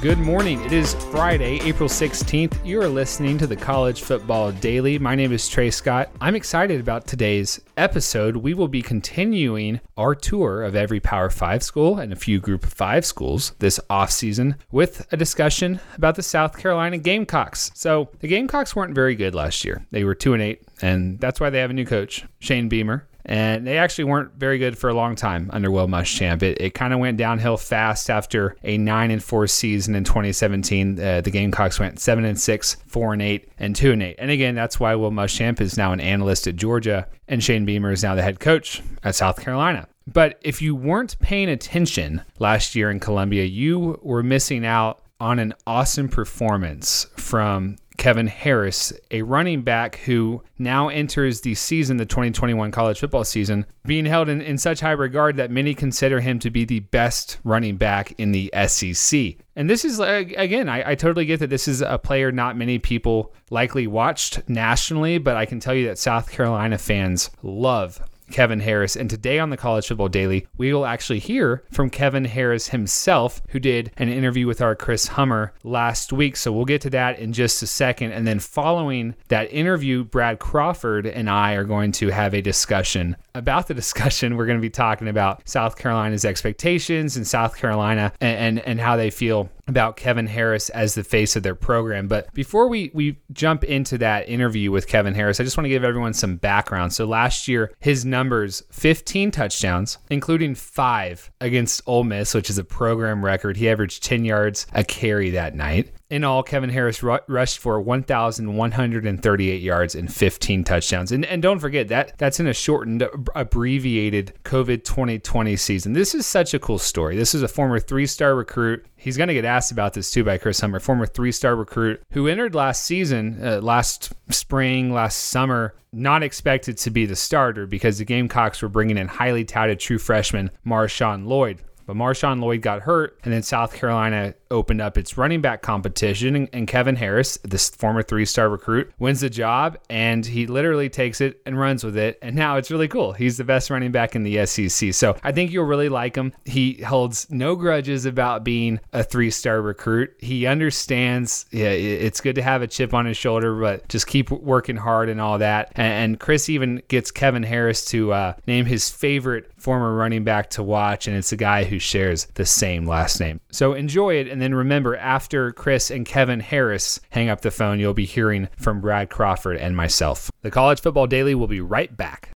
Good morning. It is Friday, April 16th. You are listening to the College Football Daily. My name is Trey Scott. I'm excited about today's episode. We will be continuing our tour of every Power 5 school and a few Group 5 schools this offseason with a discussion about the South Carolina Gamecocks. So, the Gamecocks weren't very good last year. They were 2 and 8, and that's why they have a new coach, Shane Beamer and they actually weren't very good for a long time under Will Muschamp. It, it kind of went downhill fast after a nine and four season in 2017. Uh, the Gamecocks went seven and six, four and eight, and two and eight. And again, that's why Will Muschamp is now an analyst at Georgia, and Shane Beamer is now the head coach at South Carolina. But if you weren't paying attention last year in Columbia, you were missing out on an awesome performance from Kevin Harris, a running back who now enters the season, the 2021 college football season, being held in, in such high regard that many consider him to be the best running back in the SEC. And this is, uh, again, I, I, totally get that this is a player not many people likely watched nationally, but I can tell you that South Carolina fans love Kevin Harris. And today on the College Football Daily, we will actually hear from Kevin Harris himself, who did an interview with our Chris Hummer last week. So we'll get to that in just a second. And then following that interview, Brad Crawford and I are going to have a discussion. About the discussion, we're going to be talking about South Carolina's expectations and South Carolina and, and, and how they feel about Kevin Harris as the face of their program. But before we we jump into that interview with Kevin Harris, I just want to give everyone some background. So last year, his numbers 15 touchdowns, including five against Ole Miss, which is a program record. He averaged 10 yards a carry that night. In all, Kevin Harris rushed for 1,138 yards and 15 touchdowns. And, and don't forget that that's in a shortened, abbreviated COVID 2020 season. This is such a cool story. This is a former three star recruit. He's going to get asked about this too by Chris Hummer, former three star recruit who entered last season, uh, last spring, last summer, not expected to be the starter because the Gamecocks were bringing in highly touted true freshman Marshawn Lloyd. But Marshawn Lloyd got hurt, and then South Carolina opened up its running back competition. And, Kevin Harris, this former three star recruit, wins the job, and he literally takes it and runs with it. And now it's really cool. He's the best running back in the SEC. So I think you'll really like him. He holds no grudges about being a three star recruit. He understands yeah, it's good to have a chip on his shoulder, but just keep working hard and all that. And, and Chris even gets Kevin Harris to uh, name his favorite former running back to watch, and it's a guy who shares the same last name. So enjoy it, and then remember after Chris and Kevin Harris hang up the phone, you'll be hearing from Brad Crawford and myself. The College Football Daily will be right back.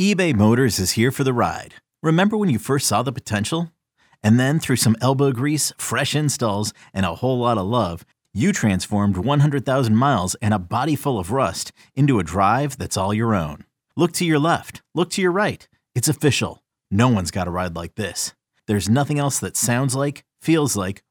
eBay Motors is here for the ride. Remember when you first saw the potential? And then through some elbow grease, fresh installs, and a whole lot of love, you transformed 100,000 miles and a body full of rust into a drive that's all your own. Look to your left, look to your right. It's official. No one's got a ride like this. There's nothing else that sounds like, feels like,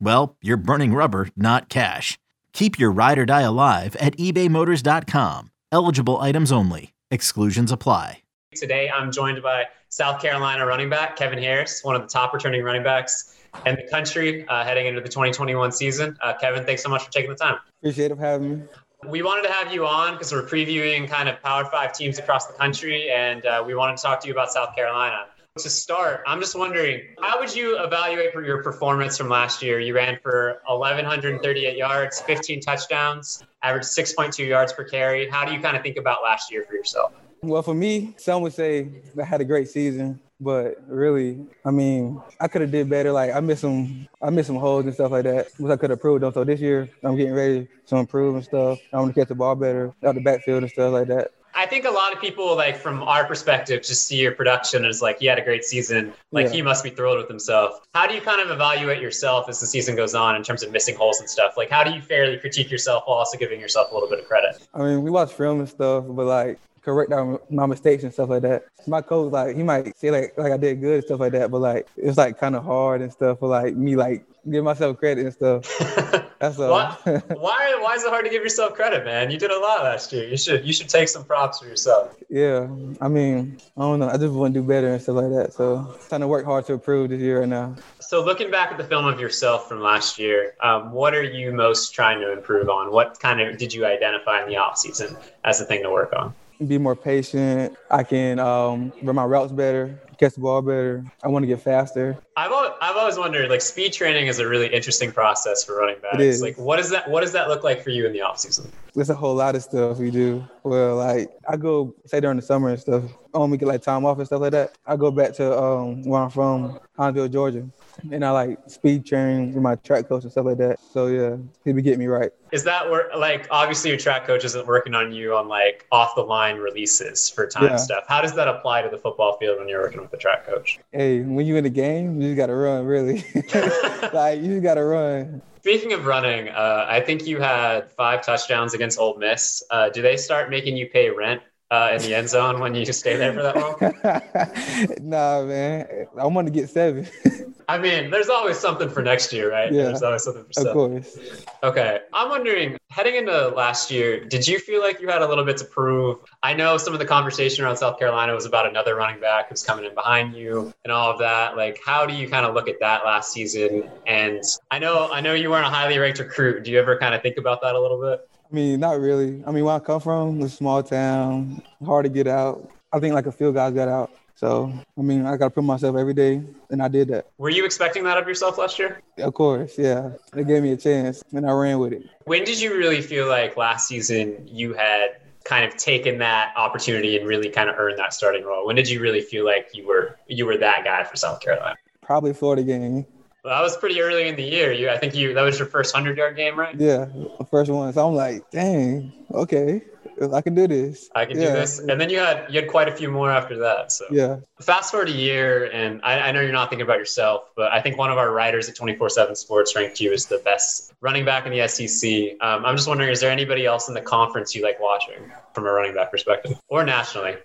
well, you're burning rubber, not cash. Keep your ride or die alive at ebaymotors.com. Eligible items only. Exclusions apply. Today, I'm joined by South Carolina running back Kevin Harris, one of the top returning running backs in the country uh, heading into the 2021 season. Uh, Kevin, thanks so much for taking the time. Appreciate it having me. We wanted to have you on because we're previewing kind of Power Five teams across the country, and uh, we wanted to talk to you about South Carolina. To start, I'm just wondering, how would you evaluate your performance from last year? You ran for 1,138 yards, 15 touchdowns, averaged 6.2 yards per carry. How do you kind of think about last year for yourself? Well, for me, some would say I had a great season, but really, I mean, I could have did better. Like I missed some, I missed some holes and stuff like that, which I could have improved on. So this year, I'm getting ready to improve and stuff. I want to catch the ball better out the backfield and stuff like that. I think a lot of people, like from our perspective, just see your production as like he had a great season. Like Yeah. he must be thrilled with himself. How do you kind of evaluate yourself as the season goes on in terms of missing holes and stuff? Like how do you fairly critique yourself while also giving yourself a little bit of credit? I mean, we watch film and stuff, but like correct our, my mistakes and stuff like that. My coach, like, he might say like like I did good and stuff like that, but like it's like kind of hard and stuff for like me like give myself credit and stuff. That's all. Why, why why is it hard to give yourself credit, man? You did a lot last year. You should you should take some props for yourself. yeah, I mean, I don't know. I just want to do better and stuff like that. So trying to work hard to improve this year right now. So looking back at the film of yourself from last year, um, what are you most trying to improve on? What kind of did you identify in the off season as a thing to work on? Be more patient. I can um, run my routes better, catch the ball better. I want to get faster. I've always, I've always wondered like speed training is a really interesting process for running backs. is. Like what does that what does that look like for you in the off season? There's a whole lot of stuff we do. Well, like I go say during the summer and stuff. Um, we get like time off and stuff like that. I go back to um where I'm from, Hinesville, Georgia, and I like speed train with my track coach and stuff like that. So yeah, he be getting me right. Is that where like obviously your track coach isn't working on you on like off the line releases for time Yeah. stuff. How does that apply to the football field when you're working with the track coach? Hey, when you in the game, you just gotta run, really. like you just gotta run. Speaking of running, uh, I think you had five touchdowns against Ole Miss. Uh, do they start making you pay rent uh, in the end zone when you stay there for that long? nah, man. I want to get seven, I mean, there's always something for next year, right? Yeah. There's always something for of seven. course. Okay. I'm wondering, heading into last year, did you feel like you had a little bit to prove? I know some of the conversation around South Carolina was about another running back who's coming in behind you and all of that. Like, how do you kind of look at that last season? And I know, I know you weren't a highly ranked recruit. Do you ever kind of think about that a little bit? I mean, not really. I mean, where I come from, it's a small town, hard to get out. I think like a few guys got out. So, I mean, I got to prove myself every day, and I did that. Were you expecting that of yourself last year? Of course, yeah. They gave me a chance, and I ran with it. When did you really feel like last season you had kind of taken that opportunity and really kind of earned that starting role? When did you really feel like you were you were that guy for South Carolina? Probably Florida game. Well, that was pretty early in the year. You, I think you that was your first hundred yard game, right? Yeah, first one. So I'm like, dang, okay, I can do this. I can yeah. do this, and then you had you had quite a few more after that. So Yeah, fast forward a year, and I, I know you're not thinking about yourself, but I think one of our writers at 247Sports ranked you as the best running back in the SEC. Um, I'm just wondering, is there anybody else in the conference you like watching from a running back perspective, or nationally?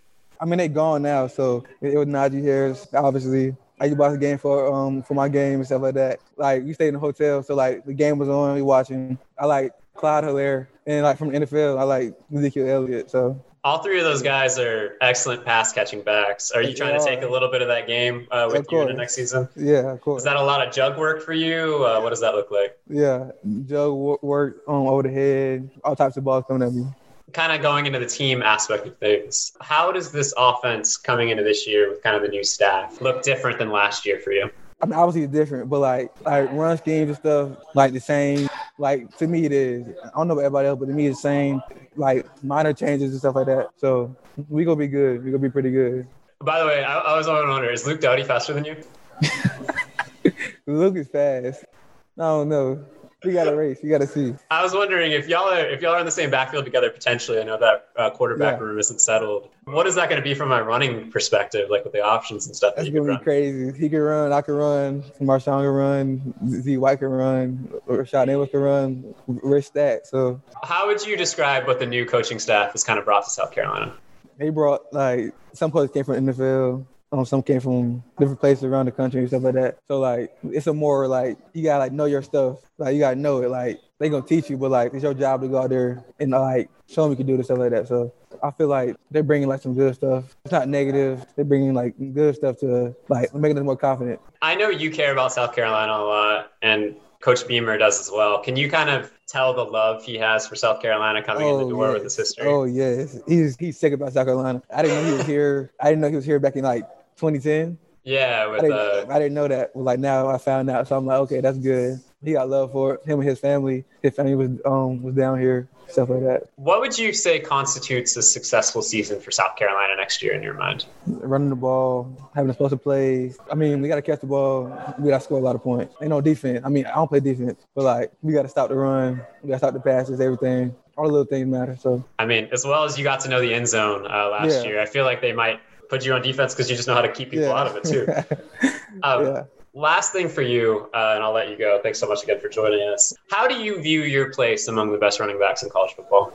I mean they gone now, so it, it was Najee Harris, obviously. I used to watch the game for um for my game and stuff like that. Like we stayed in the hotel, so like the game was on, we watching. I like Clyde Helaire, and like from the NFL, I like Ezekiel Elliott. So All three of those guys are excellent pass catching backs. Are you trying to take a little bit of that game uh, with you in the next season? yeah, of course. Is that a lot of jug work for you? Uh, what does that look like? Yeah, jug work um, over the head, all types of balls coming at me. Kind of going into the team aspect of things. How does this offense coming into this year with kind of the new staff look different than last year for you? I mean, obviously it's different, but like like run schemes and stuff, like the same. Like to me, it is. I don't know about everybody else, but to me, it's the same. Like minor changes and stuff like that. So we gonna be good. We gonna be pretty good. By the way, I, I was always wondering, is Luke Doty faster than you? Luke is fast. I don't know. We got to race. You got to see. I was wondering if y'all are if y'all are in the same backfield together potentially. I know that uh, quarterback Yeah. room isn't settled. What is that going to be from my running perspective, like with the options and stuff that That's you can gonna run? be crazy. He can run. I can run. Marshawn can run. Z White can run. Rashad Evans can run. Rich Stat. So How would you describe what the new coaching staff has kind of brought to South Carolina? they brought like some coaches came from NFL. Um, some came from different places around the country and stuff like that. So like it's a more like you gotta like know your stuff. Like you gotta know it. Like they gonna teach you, but like it's your job to go out there and like show them you can do this stuff like that. So I feel like they're bringing like some good stuff. It's not negative. They're bringing like good stuff to like making us more confident. I know you care about South Carolina a lot, and Coach Beamer does as well. Can you kind of tell the love he has for South Carolina coming in the door with his history? Oh yes, he's he's sick about South Carolina. I didn't know he was here. I didn't know he was here back in like 2010. Yeah, I didn't, uh, I didn't know that. Like now I found out, so I'm like, okay, that's good. He got love for it. Him and his family. His family was um was down here, stuff like that. what would you say constitutes a successful season for South Carolina next year in your mind? Running the ball, having a explosive plays. I mean, we gotta catch the ball. We gotta score a lot of points. Ain't no defense. I mean, I don't play defense, but like we gotta stop the run. We gotta stop the passes, everything. all the little things matter. So I mean, as well as you got to know the end zone uh, last Yeah. year, I feel like they might put you on defense because you just know how to keep people yeah. out of it too. Um, yeah. Last thing for you, uh, and I'll let you go. Thanks so much again for joining us. How do you view your place among the best running backs in college football?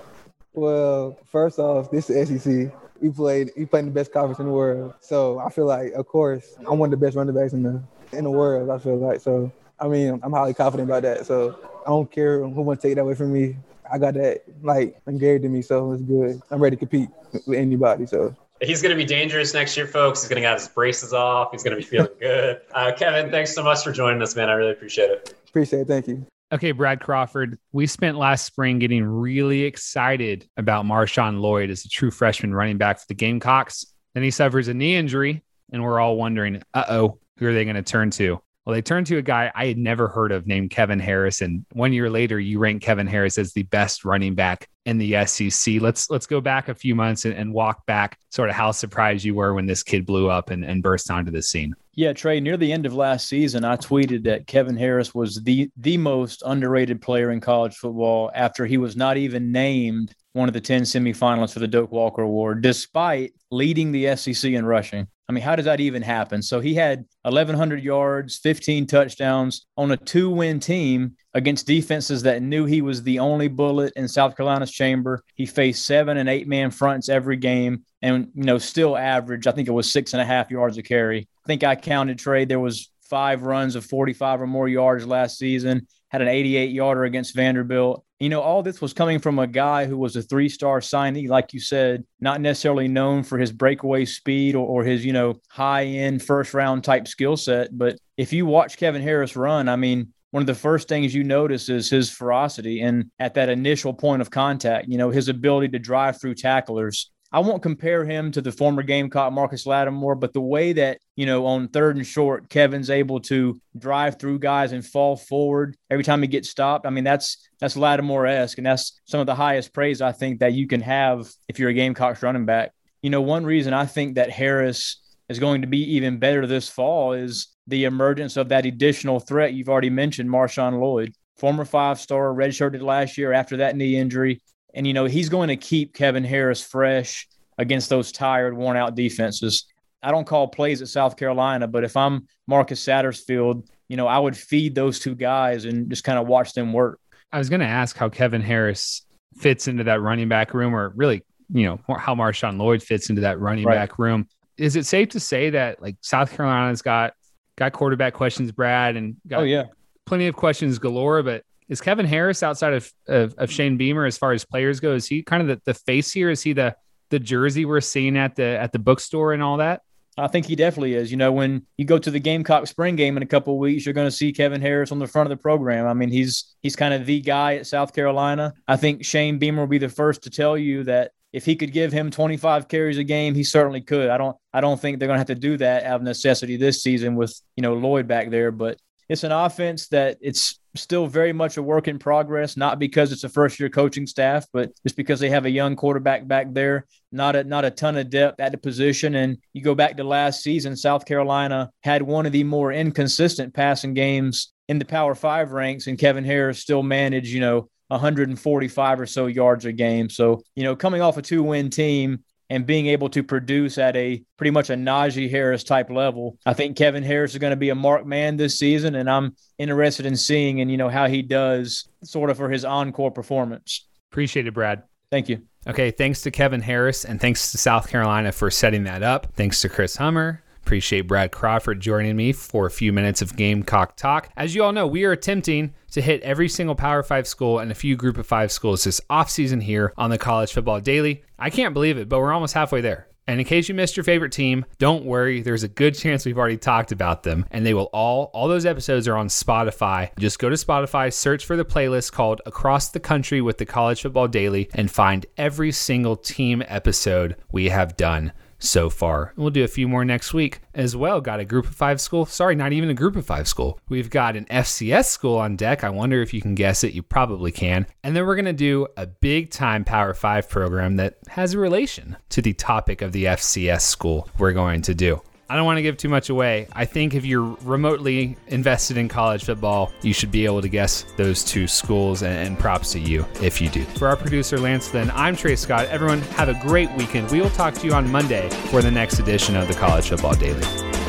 Well, first off, this is SEC. We played we played in the best conference in the world. So I feel like, of course, I'm one of the best running backs in the in the world. I feel like so. I mean, I'm highly confident about that. So I don't care who wants to take that away from me. I got that like engaged in me, so it's good. I'm ready to compete with anybody. So He's going to be dangerous next year, folks. He's going to have his braces off. He's going to be feeling good. Uh, Kevin, thanks so much for joining us, man. I really appreciate it. appreciate it. Thank you. Okay, Brad Crawford, we spent last spring getting really excited about Marshawn Lloyd as a true freshman running back for the Gamecocks. Then he suffers a knee injury, and we're all wondering, uh oh, who are they going to turn to? Well, they turned to a guy I had never heard of named Kevin Harris. And one year later, you rank Kevin Harris as the best running back in the SEC. Let's let's go back a few months and, and walk back sort of how surprised you were when this kid blew up and, and burst onto the scene. Yeah, Trey, near the end of last season, I tweeted that Kevin Harris was the the most underrated player in college football after he was not even named one of the 10 semifinalists for the Doak Walker Award, despite leading the SEC in rushing. I mean, how does that even happen? So he had 1,100 yards, 15 touchdowns on a two win team against defenses that knew he was the only bullet in South Carolina's chamber. He faced seven and eight man fronts every game and, you know, still average, I think it was six and a half yards a carry. I think I counted trade. There was five runs of 45 or more yards last season, had an 88 yarder against Vanderbilt. You know, all this was coming from a guy who was a three star signee, like you said, not necessarily known for his breakaway speed or, or his, you know, high end first round type skill set. But if you watch Kevin Harris run, I mean, one of the first things you notice is his ferocity and at that initial point of contact, you know, his ability to drive through tacklers. I won't compare him to the former Gamecock Marcus Lattimore, but the way that, you know, on third and short, Kevin's able to drive through guys and fall forward every time he gets stopped. I mean, that's that's Lattimore esque, and that's some of the highest praise I think that you can have if you're a Gamecocks running back. You know, one reason I think that Harris is going to be even better this fall is the emergence of that additional threat you've already mentioned, Marshawn Lloyd, former five star, redshirted last year after that knee injury. And, you know, he's going to keep Kevin Harris fresh against those tired, worn out defenses. I don't call plays at South Carolina, but if I'm Marcus Satterfield, you know, I would feed those two guys and just kind of watch them work. I was going to ask how Kevin Harris fits into that running back room, or really, you know, how Marshawn Lloyd fits into that running Right. back room. Is it safe to say that like South Carolina's got got quarterback questions, Brad, and got Oh, yeah. plenty of questions galore, but is Kevin Harris outside of, of, of Shane Beamer as far as players go? Is he kind of the, the face here? Is he the the jersey we're seeing at the at the bookstore and all that? I think he definitely is. You know, when you go to the Gamecock spring game in a couple weeks, you're going to see Kevin Harris on the front of the program. I mean, he's he's kind of the guy at South Carolina. I think Shane Beamer will be the first to tell you that if he could give him 25 carries a game, he certainly could. I don't I don't think they're going to have to do that out of necessity this season with, you know, Lloyd back there, but it's an offense that it's still very much a work in progress, not because it's a first year coaching staff, but just because they have a young quarterback back there, not a not a ton of depth at the position. And you go back to last season, South Carolina had one of the more inconsistent passing games in the Power Five ranks, and Kevin Harris still managed, you know, 145 or so yards a game. So, you know, coming off a two win team and being able to produce at a pretty much a Najee Harris type level. I think Kevin Harris is going to be a mark man this season, and I'm interested in seeing and you know how he does sort of for his encore performance. Appreciate it, Brad. Thank you. Okay, thanks to Kevin Harris and thanks to South Carolina for setting that up. Thanks to Chris Hummer. Appreciate Brad Crawford joining me for a few minutes of Gamecock talk. As you all know, we are attempting to hit every single Power 5 school and a few Group of 5 schools this offseason here on the College Football Daily. I can't believe it, but we're almost halfway there. And in case you missed your favorite team, don't worry. There's a good chance we've already talked about them. And they will all, all those episodes are on Spotify. Just go to Spotify, search for the playlist called Across the Country with the College Football Daily, and find every single team episode we have done so far. We'll do a few more next week as well. Got a group of five school. Sorry, not even a group of five school. We've got an FCS school on deck. I wonder if you can guess it. You probably can. And then we're going to do a big time Power Five program that has a relation to the topic of the FCS school we're going to do. I don't want to give too much away. I think if you're remotely invested in college football, you should be able to guess those two schools, and, and props to you if you do. For our producer, Lance, then I'm Trey Scott. Everyone, have a great weekend. We will talk to you on Monday for the next edition of the College Football Daily.